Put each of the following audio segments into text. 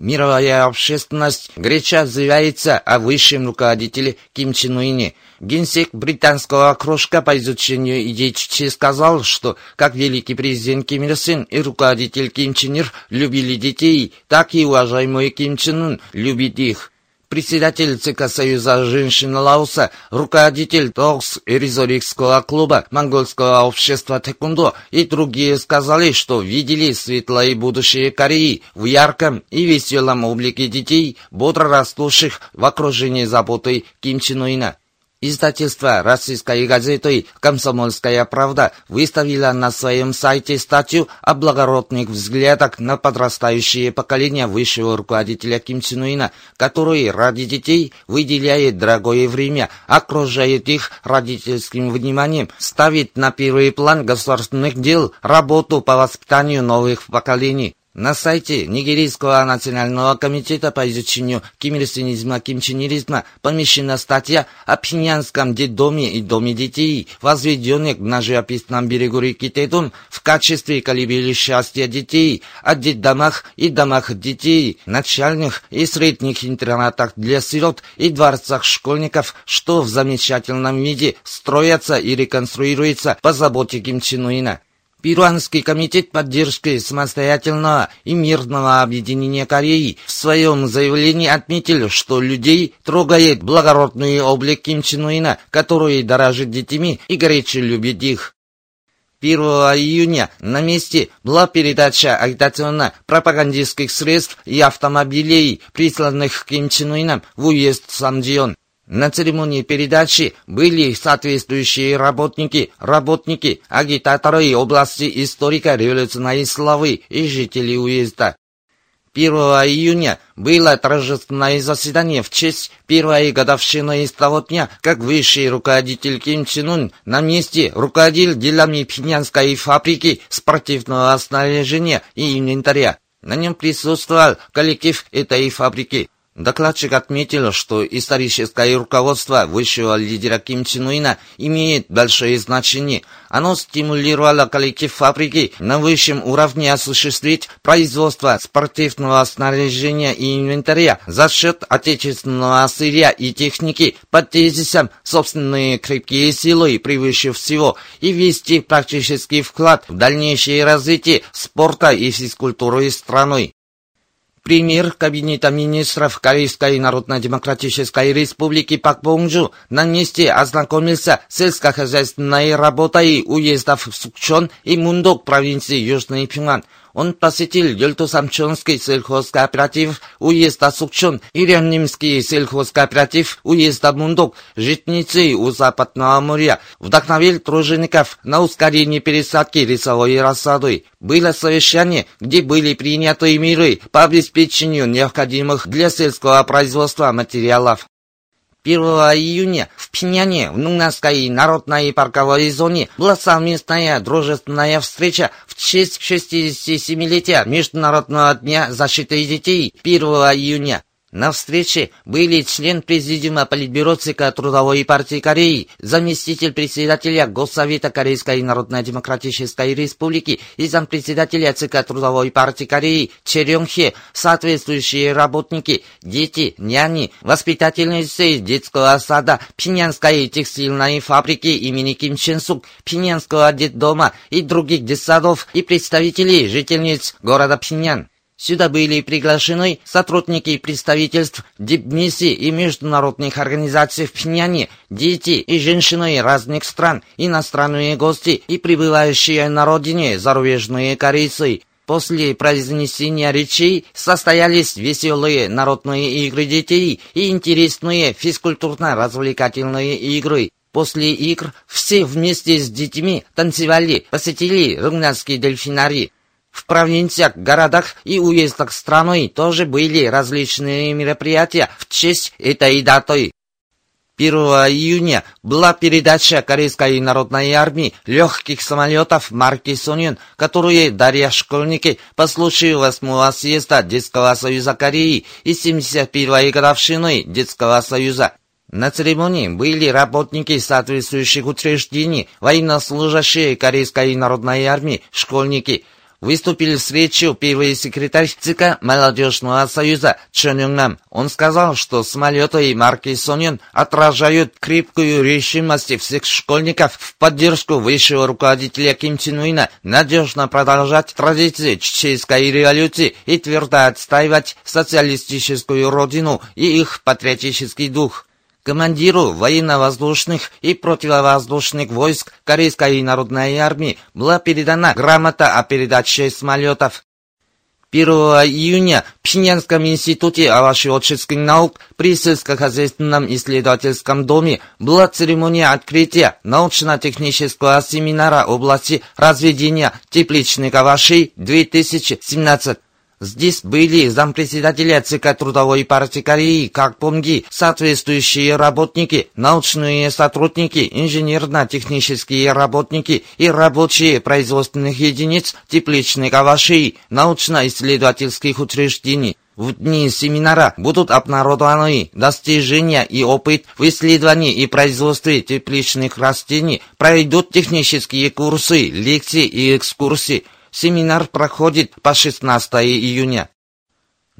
Мировая общественность горячо заявляется о высшем руководителе Ким Чен Ыне. Генсек британского кружка по изучению идей Чичи сказал, что как великий президент Ким Ир Сен и руководитель Ким Чен Ир любили детей, так и уважаемый Ким Чен Ын любит их председатель ЦК Союза женщин Лаоса, руководитель ТОКС Эризорикского клуба Монгольского общества Тэкундо и другие сказали, что видели светлое будущее Кореи в ярком и веселом облике детей, бодро растущих в окружении заботы Ким Чен Уина. Издательство российской газеты «Комсомольская правда» выставило на своем сайте статью о благородных взглядах на подрастающее поколение высшего руководителя Ким Чен Уина, который ради детей выделяет дорогое время, окружает их родительским вниманием, ставит на первый план государственных дел работу по воспитанию новых поколений. На сайте Нигерийского национального комитета по изучению кимирсинизма, кимчинеризма помещена статья о пхеньянском детдоме и доме детей, возведенных на живописном берегу реки Тедун в качестве колыбели счастья детей, о детдомах и домах детей, начальных и средних интернатах для сирот и дворцах школьников, что в замечательном виде строятся и реконструируются по заботе Ким Чен. Перуанский комитет поддержки самостоятельного и мирного объединения Кореи в своем заявлении отметил, что людей трогает благородный облик Ким Чен Уина, который дорожит детьми и горячо любит их. 1 июня на месте была передача агитационно-пропагандистских средств и автомобилей, присланных Ким Чен Уином в уезд Самджион. На церемонии передачи были соответствующие работники, работники, агитаторы области историка революционной славы и жители уезда. 1 июня было торжественное заседание в честь первой годовщины из того дня, как высший руководитель Ким Чен Ун на месте руководил делами пинянской фабрики спортивного снаряжения и инвентаря. На нем присутствовал коллектив этой фабрики. Докладчик отметил, что историческое руководство высшего лидера Ким Чен Уина имеет большое значение. Оно стимулировало коллектив фабрики на высшем уровне осуществить производство спортивного снаряжения и инвентаря за счет отечественного сырья и техники под тезисом «собственные крепкие силы превыше всего» и вести практический вклад в дальнейшее развитие спорта и физкультуры страной. Премьер Кабинета министров Корейской Народно-Демократической Республики Пак Бонжу на месте ознакомился с сельскохозяйственной работой уездов Сукчон и Мундок провинции Южный Пинган – он посетил Ельтусамчонский сельхозкооператив уезда Сукчон и Ряннимский сельхозкооператив уезда Мундок, житницы у Западного моря, вдохновил тружеников на ускорение пересадки рисовой рассады. Было совещание, где были приняты меры по обеспечению необходимых для сельского производства материалов. 1 июня в Пиняне в Нунанской народной парковой зоне была совместная дружественная встреча в честь 67-летия Международного дня защиты детей 1 июня. На встрече были член Президиума Политбюро ЦК Трудовой партии Кореи, заместитель председателя Госсовета Корейской Народно-Демократической Республики и зампредседателя ЦК Трудовой партии Кореи Черёнхе, соответствующие работники, дети, няни, воспитательницы детского сада, Пинянской текстильной фабрики имени Ким Чен Сук, Пинянского детдома и других детсадов и представителей жительниц города Пинян. Сюда были приглашены сотрудники представительств дипмиссий и международных организаций в Пхеньяне, дети и женщины разных стран, иностранные гости и прибывающие на родине зарубежные корейцы. После произнесения речей состоялись веселые народные игры детей и интересные физкультурно-развлекательные игры. После игр все вместе с детьми танцевали, посетили Рыгнанский дельфинарий. В провинциях, городах и уездах страны тоже были различные мероприятия в честь этой даты. 1 июня была передача Корейской народной армии легких самолетов марки «Сонюн», которые дарят школьники по случаю 8 съезда Детского союза Кореи и 71-й годовщины Детского союза. На церемонии были работники соответствующих учреждений, военнослужащие Корейской народной армии, школьники – Выступил с речью первый секретарь ЦК Молодежного союза Чон Юнгнам. Он сказал, что самолеты и марки Сонин отражают крепкую решимость всех школьников в поддержку высшего руководителя Ким Чен Уина надежно продолжать традиции чеченской революции и твердо отстаивать социалистическую родину и их патриотический дух командиру военно-воздушных и противовоздушных войск Корейской народной армии была передана грамота о передаче самолетов. 1 июня в Пхеньянском институте овощеводческих наук при сельскохозяйственном исследовательском доме была церемония открытия научно-технического семинара области разведения тепличных овощей 2017. Здесь были зампредседателя ЦК Трудовой партии Кореи, как помги, соответствующие работники, научные сотрудники, инженерно-технические работники и рабочие производственных единиц тепличных овощей, научно-исследовательских учреждений. В дни семинара будут обнародованы достижения и опыт в исследовании и производстве тепличных растений, пройдут технические курсы, лекции и экскурсии, Семинар проходит по 16 июня.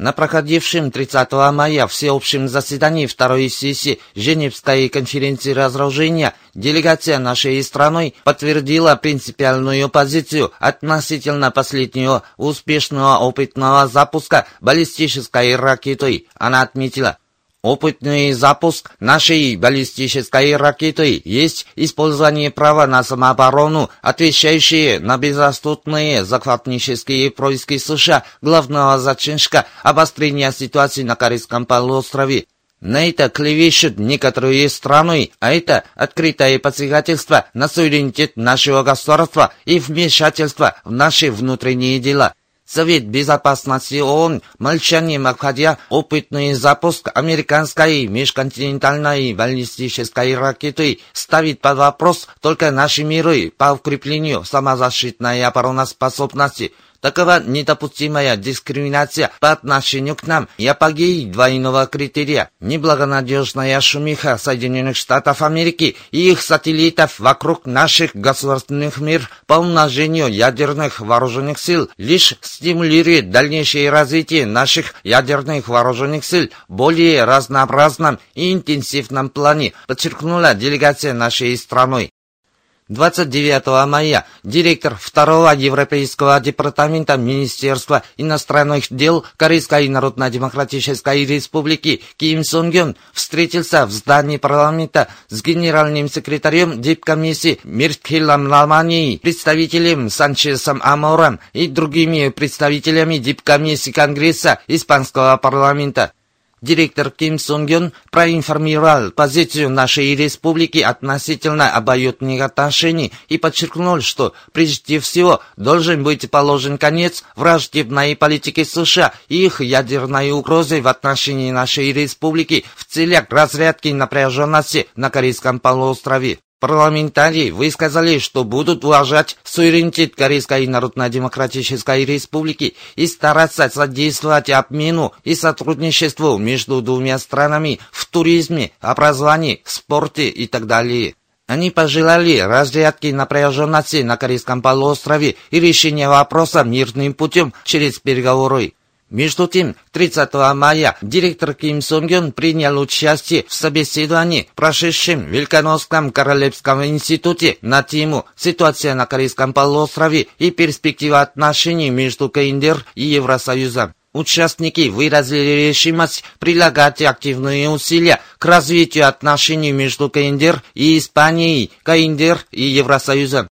На проходившем 30 мая всеобщем заседании второй сессии Женевской конференции разоружения делегация нашей страны подтвердила принципиальную позицию относительно последнего успешного опытного запуска баллистической ракеты. Она отметила, Опытный запуск нашей баллистической ракеты есть использование права на самооборону, отвечающие на безрассудные захватнические происки США главного зачинщика обострения ситуации на Корейском полуострове. На это клевещут некоторые страны, а это открытое посягательство на суверенитет нашего государства и вмешательство в наши внутренние дела. Совет Безопасности ООН молчанием обходя опытный запуск американской межконтинентальной баллистической ракеты ставит под вопрос только наши миры по укреплению самозащитной обороноспособности – Такова недопустимая дискриминация по отношению к нам и апогей двойного критерия. Неблагонадежная шумиха Соединенных Штатов Америки и их сателлитов вокруг наших государственных мир по умножению ядерных вооруженных сил лишь стимулирует дальнейшее развитие наших ядерных вооруженных сил в более разнообразном и интенсивном плане, подчеркнула делегация нашей страны. 29 мая директор второго Европейского департамента Министерства иностранных дел Корейской Народно-Демократической Республики Ким Сон Гён встретился в здании парламента с генеральным секретарем дипкомиссии Мирхилом Ламани, представителем Санчесом Амором и другими представителями дипкомиссии Конгресса Испанского парламента. Директор Ким Сунгюн проинформировал позицию нашей республики относительно обоюдных отношений и подчеркнул, что прежде всего должен быть положен конец враждебной политике США и их ядерной угрозе в отношении нашей республики в целях разрядки напряженности на Корейском полуострове. Парламентарии высказали, что будут уважать суверенитет Корейской Народно-Демократической Республики и стараться содействовать обмену и сотрудничеству между двумя странами в туризме, образовании, спорте и так далее. Они пожелали разрядки напряженности на Корейском полуострове и решения вопроса мирным путем через переговоры. Между тем, 30 мая директор Ким Сон принял участие в собеседовании, прошедшем в Великоносском Королевском институте на тему «Ситуация на Корейском полуострове и перспектива отношений между КНДР и Евросоюзом». Участники выразили решимость прилагать активные усилия к развитию отношений между КНДР и Испанией, КНДР и Евросоюзом.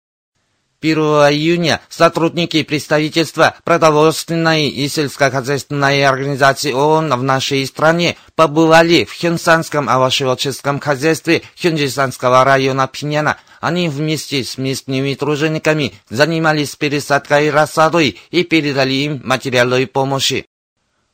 1 июня сотрудники представительства продовольственной и сельскохозяйственной организации ООН в нашей стране побывали в Хюнсанском овощеводческом хозяйстве Хюнджисанского района Пхеняна. Они вместе с местными тружениками занимались пересадкой рассадой и передали им материалы помощи.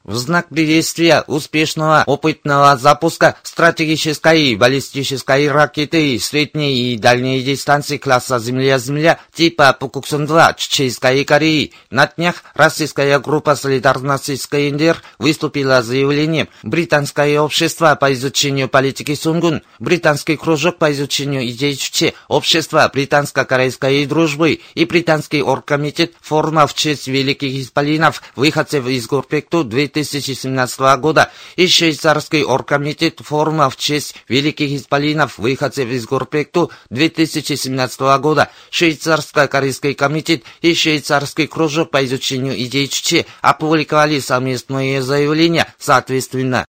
В знак приветствия успешного опытного запуска стратегической баллистической ракеты средней и дальней дистанции класса Земля-Земля типа Пукуксон-2 Чеченской Кореи. На днях российская группа солидарности с КНДР выступила с заявлением британское общество по изучению политики Сунгун, британский кружок по изучению идей Чуче, общество британско-корейской дружбы и британский оргкомитет форума в честь великих исполинов, выходцев из Гурпекту 2017 года и швейцарский оргкомитет форума в честь великих исполинов, выходцев из Гурпекту 2017 года, швейцарско-корейский комитет и швейцарский кружок по изучению идей Чуче опубликовали совместные заявления соответственно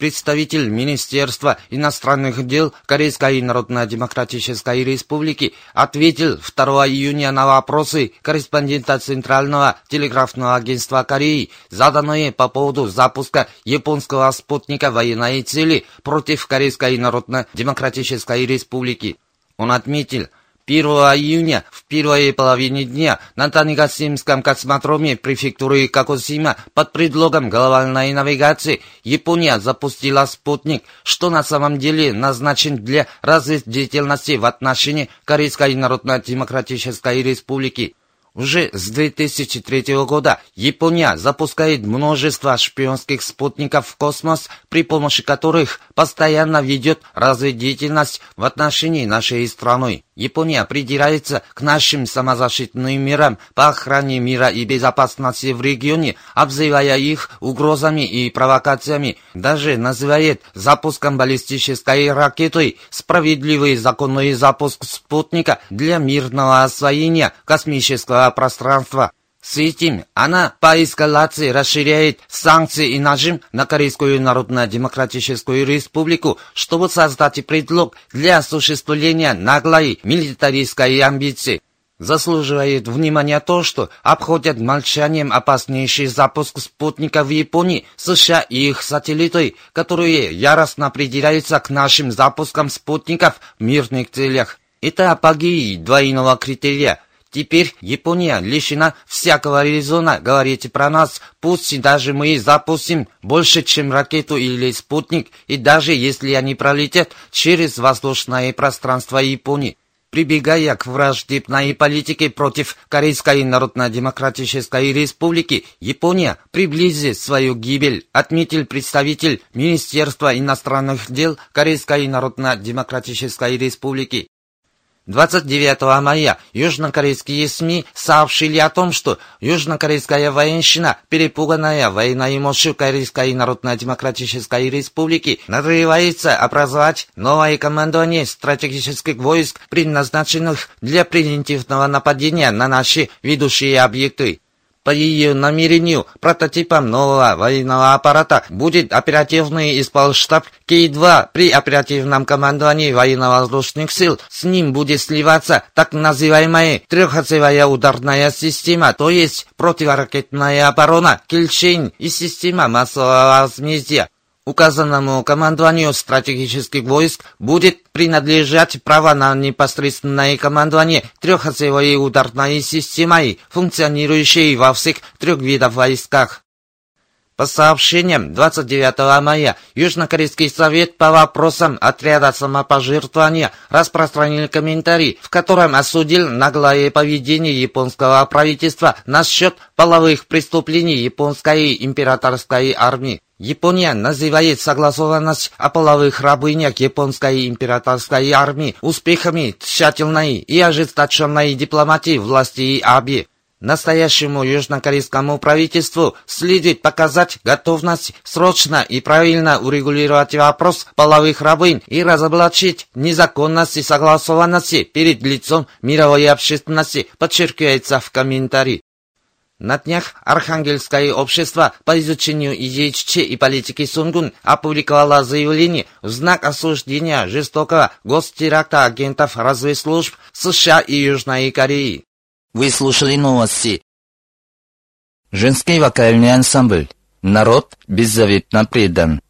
представитель Министерства иностранных дел Корейской Народно-Демократической Республики ответил 2 июня на вопросы корреспондента Центрального телеграфного агентства Кореи, заданные по поводу запуска японского спутника военной цели против Корейской Народно-Демократической Республики. Он отметил, 1 июня в первой половине дня на Танигасимском космодроме префектуры Какосима под предлогом глобальной навигации Япония запустила спутник, что на самом деле назначен для разведdeятельности в отношении Корейской Народно-Демократической Республики. Уже с 2003 года Япония запускает множество шпионских спутников в космос, при помощи которых постоянно ведет разведdeятельность в отношении нашей страны. Япония придирается к нашим самозащитным мерам по охране мира и безопасности в регионе, обзывая их угрозами и провокациями, даже называет запуском баллистической ракеты справедливый законный запуск спутника для мирного освоения космического пространства. С этим она по эскалации расширяет санкции и нажим на Корейскую Народно-Демократическую Республику, чтобы создать предлог для осуществления наглой милитаристской амбиции. Заслуживает внимания то, что обходят молчанием опаснейший запуск спутника в Японии, США и их сателлиты, которые яростно придираются к нашим запускам спутников в мирных целях. Это апогеи двойного критерия – Теперь Япония лишена всякого резона говорить про нас, пусть даже мы запустим больше, чем ракету или спутник, и даже если они пролетят через воздушное пространство Японии. Прибегая к враждебной политике против Корейской Народно-Демократической Республики, Япония приблизит свою гибель, отметил представитель Министерства иностранных дел Корейской Народно-Демократической Республики. 29 мая южнокорейские СМИ сообщили о том, что южнокорейская военщина, перепуганная войной мощью Корейской Народно-Демократической Республики, нарывается образовать новое командование стратегических войск, предназначенных для превентивного нападения на наши ведущие объекты. По ее намерению, прототипом нового военного аппарата будет оперативный исполштаб К-2 при оперативном командовании военно-воздушных сил. С ним будет сливаться так называемая трехосевая ударная система, то есть противоракетная оборона, Кильчейн и система массового возмездия. Указанному командованию стратегических войск будет принадлежать право на непосредственное командование трехосевой ударной системой, функционирующей во всех трех видах войсках. По сообщениям 29 мая Южнокорейский совет по вопросам отряда самопожертвования распространил комментарий, в котором осудил наглое поведение японского правительства насчет половых преступлений японской императорской армии. Япония называет согласованность о половых рабынях японской императорской армии успехами тщательной и ожесточенной дипломатии власти Аби. Настоящему южнокорейскому правительству следует показать готовность срочно и правильно урегулировать вопрос половых рабынь и разоблачить незаконность и согласованности перед лицом мировой общественности, подчеркивается в комментарии. На днях Архангельское общество по изучению Чече и политики Сунгун опубликовало заявление в знак осуждения жестокого гостеракта агентов разведслужб США и Южной Кореи. Вы слушали новости. Женский вокальный ансамбль. Народ беззаветно предан.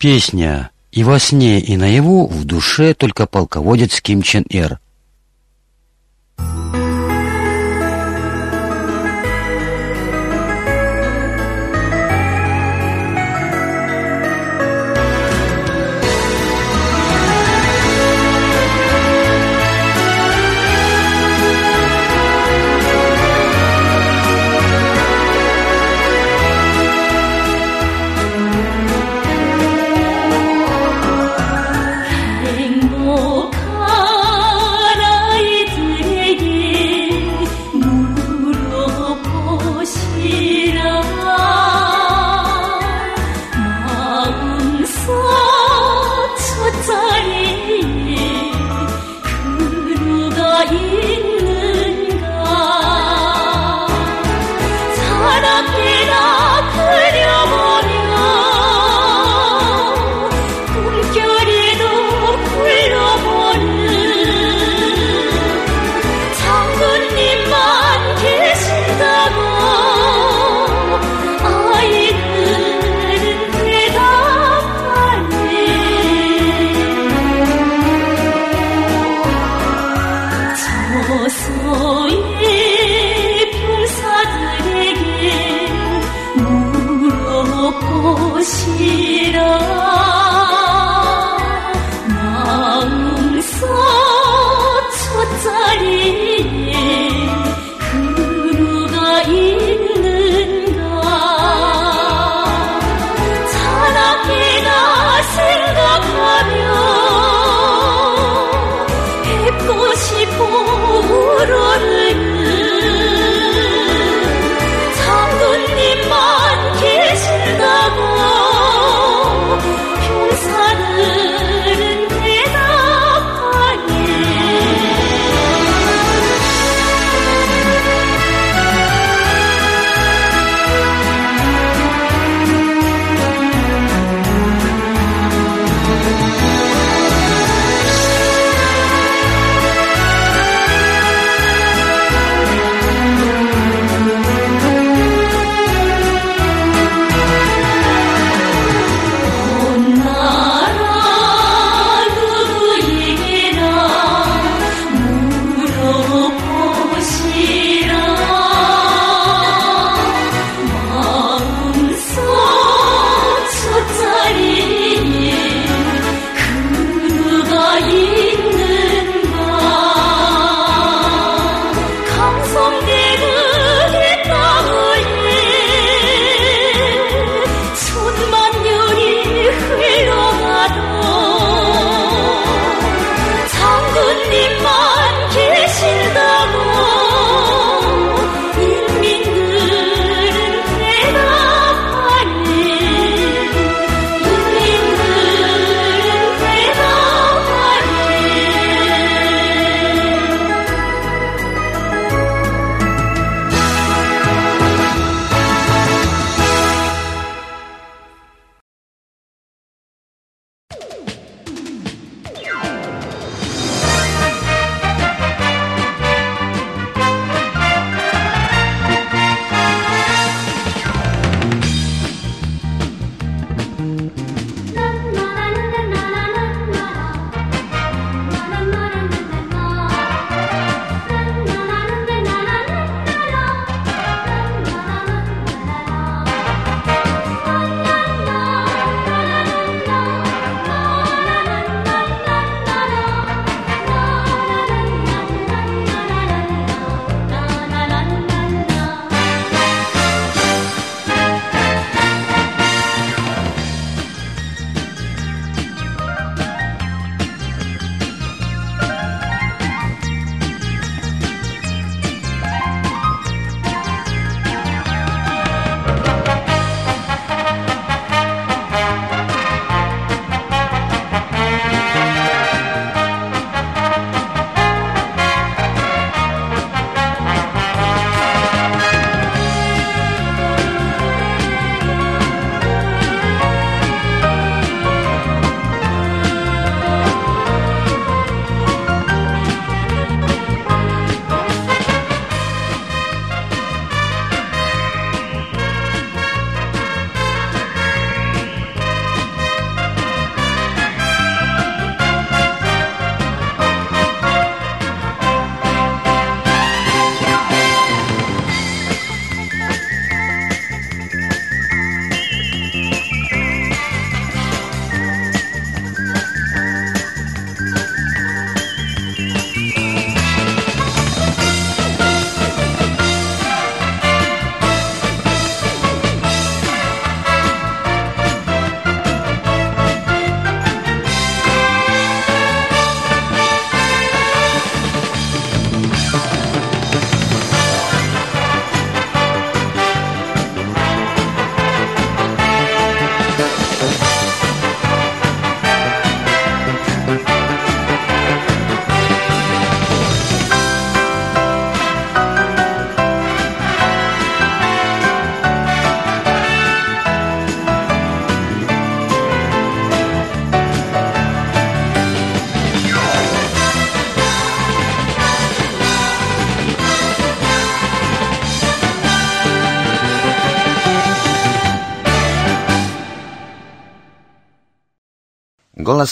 Песня. «И во сне, и наяву в душе только полководец Ким Чен Эр»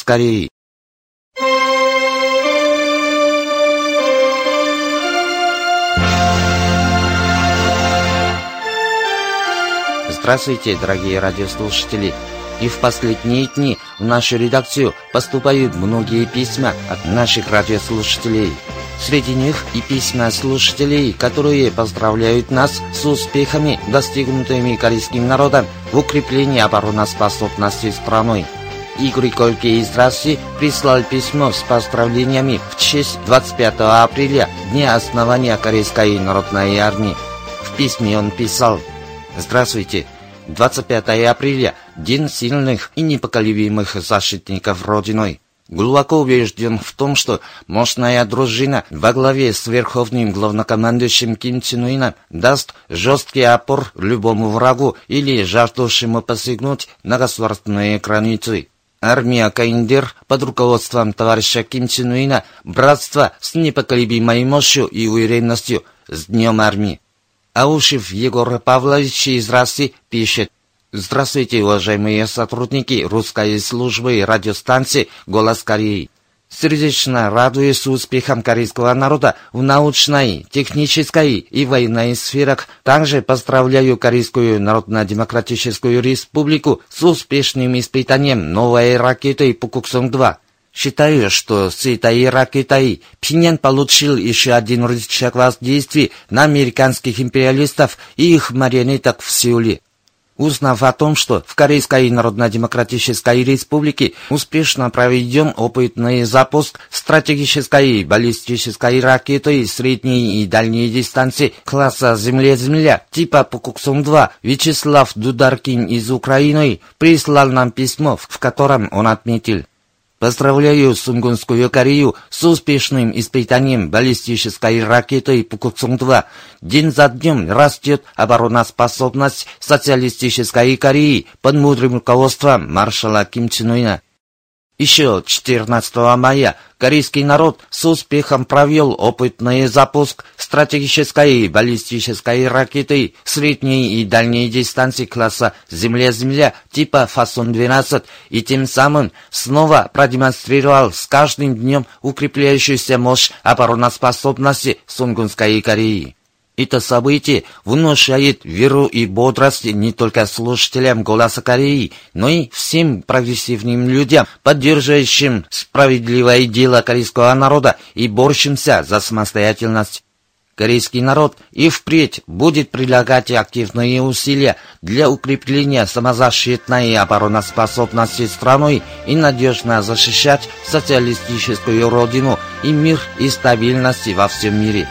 Голос Кореи. Здравствуйте, дорогие радиослушатели! И в последние дни в нашу редакцию поступают многие письма от наших радиослушателей. Среди них и письма слушателей, которые поздравляют нас с успехами, достигнутыми корейским народом в укреплении обороноспособности страны. Игорь Кольке из России прислал письмо с поздравлениями в честь 25 апреля, Дня основания Корейской народной армии. В письме он писал «Здравствуйте, 25 апреля – День сильных и непоколебимых защитников Родиной. Глубоко убежден в том, что мощная дружина во главе с верховным главнокомандующим Ким Чен Ыном даст жесткий опор любому врагу или жаждущему посягнуть на государственные границы. Армия Каиндер под руководством товарища Ким Чен Ына братство с непоколебимой мощью и уверенностью с Днем армии. Аушев Егор Павлович из России пишет, Здравствуйте, уважаемые сотрудники русской службы радиостанции «Голос Кореи». Сердечно радуюсь успехам корейского народа в научной, технической и военной сферах. Также поздравляю Корейскую Народно-Демократическую Республику с успешным испытанием новой ракеты Пукуксон-2. Считаю, что с этой ракетой Пинян получил еще один рычаг воздействия на американских империалистов и их марионеток в Сеуле. Узнав о том, что в Корейской Народно-Демократической Республике успешно проведен опытный запуск стратегической баллистической ракеты средней и дальней дистанции класса «Земля-Земля» типа Пукуксун-2, Вячеслав Дударкин из Украины прислал нам письмо, в котором он отметил – Поздравляю Сунгунскую Корею с успешным испытанием баллистической ракеты Пукусун-2. День за днем растет обороноспособность социалистической Кореи под мудрым руководством маршала Ким Чен Ына. Еще 14 мая корейский народ с успехом провел опытный запуск стратегической баллистической ракеты средней и дальней дистанции класса «Земля-Земля» типа «Фасон-12» и тем самым снова продемонстрировал с каждым днем укрепляющуюся мощь обороноспособности Сунгунской Кореи. Это событие внушает веру и бодрость не только слушателям «Голоса Кореи», но и всем прогрессивным людям, поддерживающим справедливое дело корейского народа и борющимся за самостоятельность. Корейский народ и впредь будет прилагать активные усилия для укрепления самозащитной и обороноспособности страны и надежно защищать социалистическую родину и мир и стабильность во всем мире.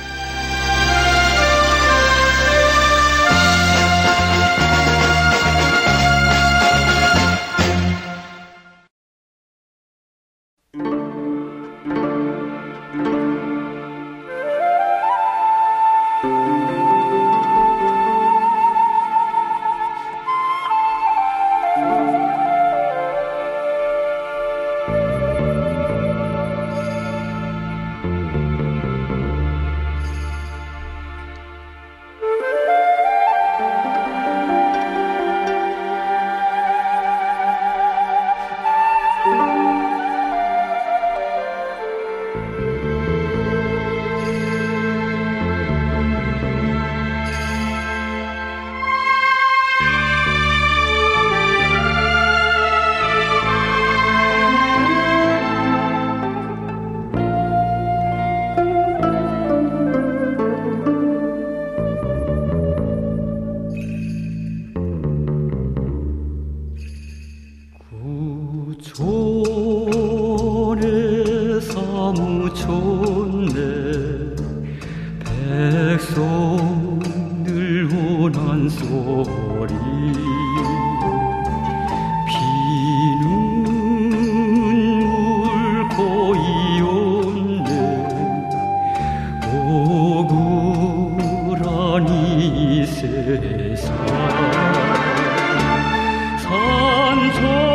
세상 산천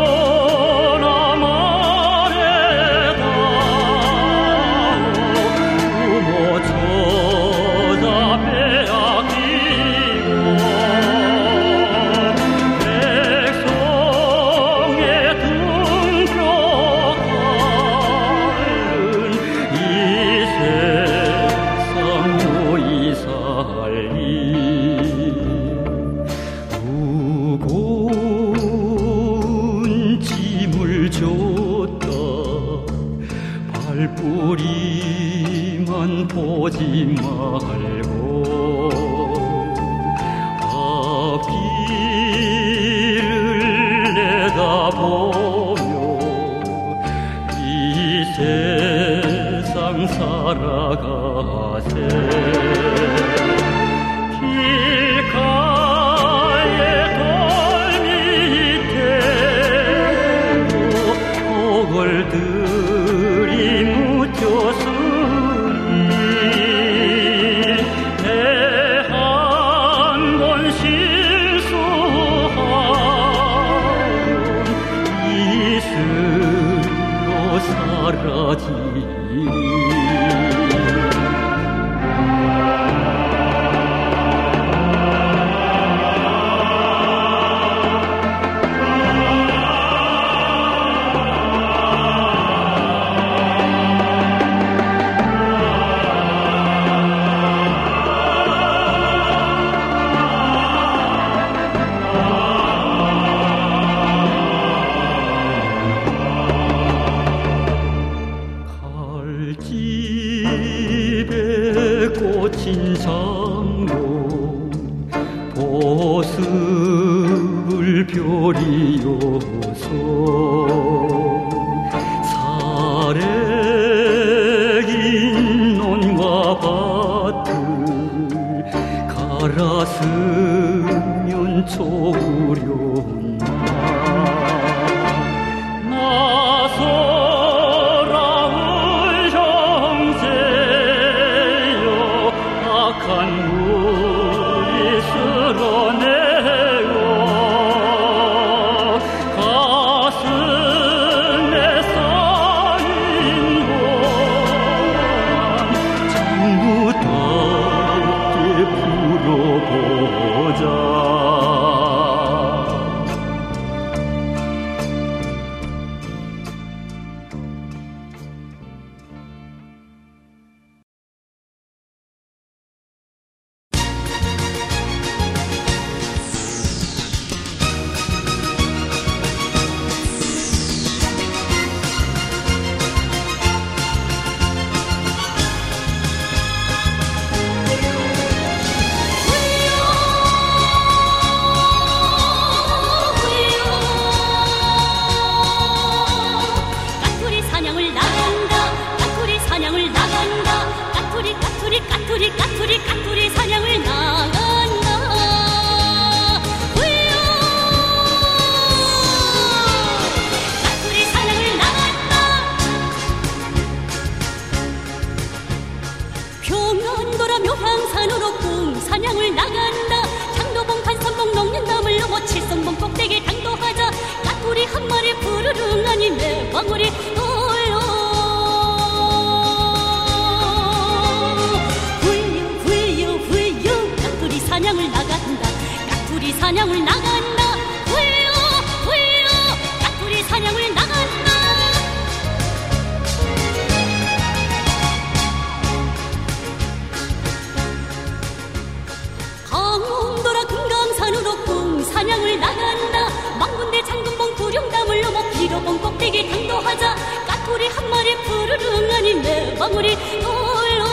동돌아 금강산으로 꿈 사냥을 나간다. 망군대 장군봉 도룡담을 넘어 비로봉 꼭대기 당도하자. 까투리 한 마리 푸르릉 아니 내 방울이 돌로.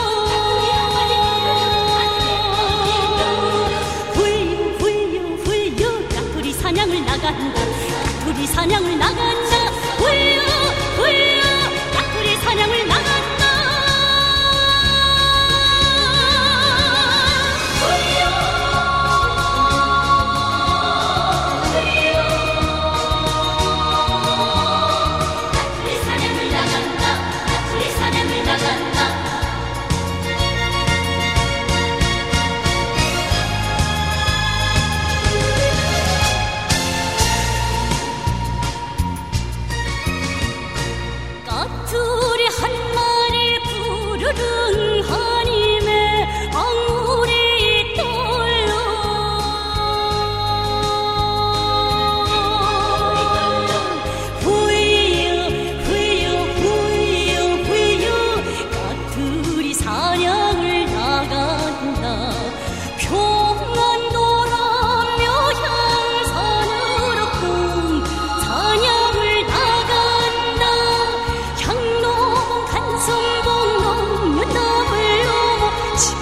훌륭 훌륭 훌륭 까토리 사냥을 나간다. 까토리 사냥을 나간다.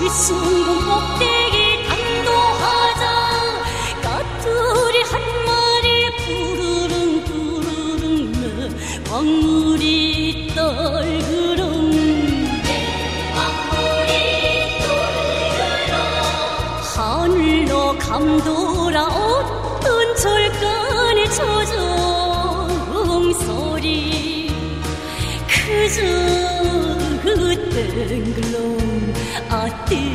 sweet. 滴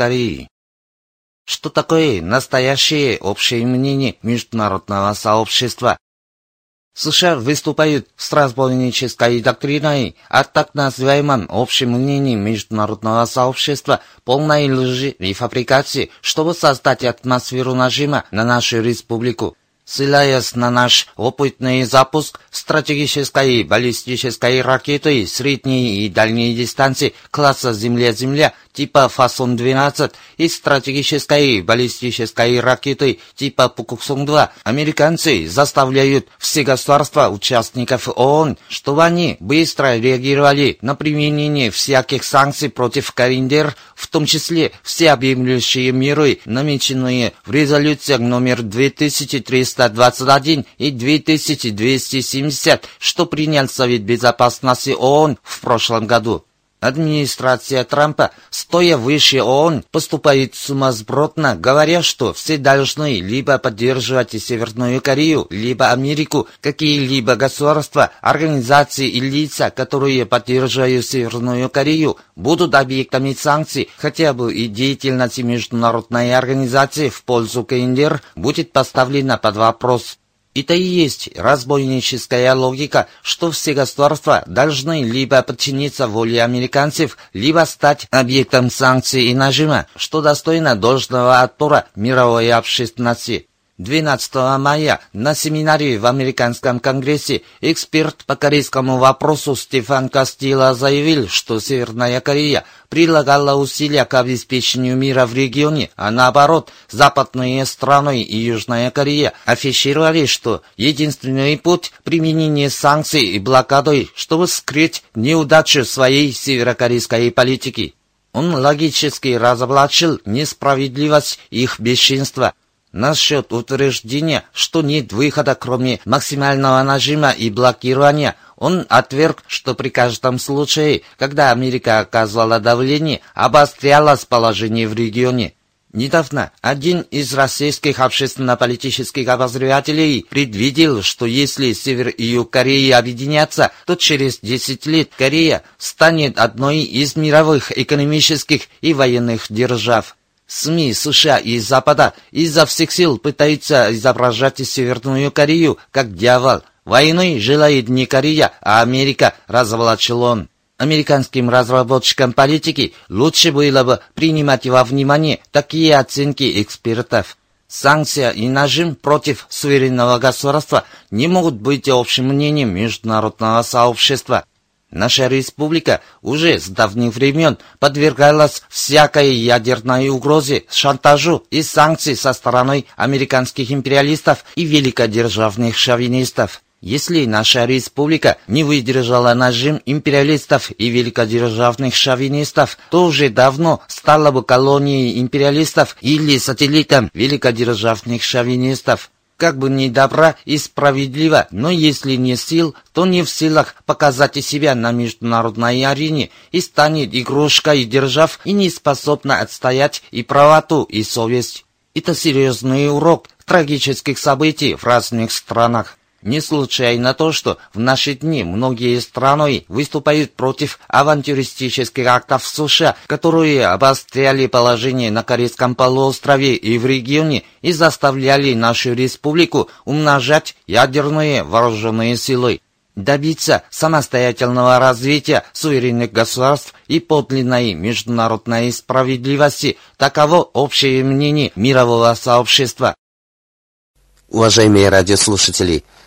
Аскари. Что такое настоящее общее мнение международного сообщества? США выступают с разбойнической доктриной, а так называемым общим мнением международного сообщества полной лжи и фабрикации, чтобы создать атмосферу нажима на нашу республику ссыляясь на наш опытный запуск стратегической баллистической ракеты средней и дальней дистанции класса «Земля-Земля» типа «Фасон-12» и стратегической баллистической ракеты типа Пукуксон-2 американцы заставляют все государства участников ООН, чтобы они быстро реагировали на применение всяких санкций против Кавендер, в том числе всеобъемлющие меры, намеченные в резолюциях номер 2300 321 и 2270, что принял Совет Безопасности ООН в прошлом году. Администрация Трампа, стоя выше ООН, поступает сумасбродно, говоря, что все должны либо поддерживать Северную Корею, либо Америку, какие-либо государства, организации и лица, которые поддерживают Северную Корею, будут объектами санкций, хотя бы и деятельность международной организации в пользу КНДР будет поставлена под вопрос. Это и есть разбойническая логика, что все государства должны либо подчиниться воле американцев, либо стать объектом санкций и нажима, что достойно должного отпора мировой общественности. 12 мая на семинаре в Американском конгрессе эксперт по корейскому вопросу Стефан Кастила заявил, что Северная Корея прилагала усилия к обеспечению мира в регионе, а наоборот, западные страны и Южная Корея афишировали, что единственный путь применения санкций и блокады, чтобы скрыть неудачу своей северокорейской политики. Он логически разоблачил несправедливость их бесчинства, Насчет утверждения, что нет выхода, кроме максимального нажима и блокирования, он отверг, что при каждом случае, когда Америка оказывала давление, обострялось положение в регионе. Недавно один из российских общественно-политических обозревателей предвидел, что если Север и Юг Кореи объединятся, то через 10 лет Корея станет одной из мировых экономических и военных держав. СМИ США и Запада изо всех сил пытаются изображать Северную Корею как дьявол. Войны желает не Корея, а Америка, разоблачил он. Американским разработчикам политики лучше было бы принимать во внимание такие оценки экспертов. Санкция и нажим против суверенного государства не могут быть общим мнением международного сообщества. Наша республика уже с давних времен подвергалась всякой ядерной угрозе, шантажу и санкций со стороны американских империалистов и великодержавных шовинистов. Если наша республика не выдержала нажим империалистов и великодержавных шовинистов, то уже давно стала бы колонией империалистов или сателлитом великодержавных шовинистов как бы ни добра и справедлива, но если не сил, то не в силах показать себя на международной арене и станет игрушкой держав и не способна отстоять и правоту, и совесть. Это серьезный урок трагических событий в разных странах. Не случайно то, что в наши дни многие страны выступают против авантюристических актов США, которые обостряли положение на Корейском полуострове и в регионе и заставляли нашу республику умножать ядерные вооруженные силы. Добиться самостоятельного развития суверенных государств и подлинной международной справедливости – таково общее мнение мирового сообщества. Уважаемые радиослушатели,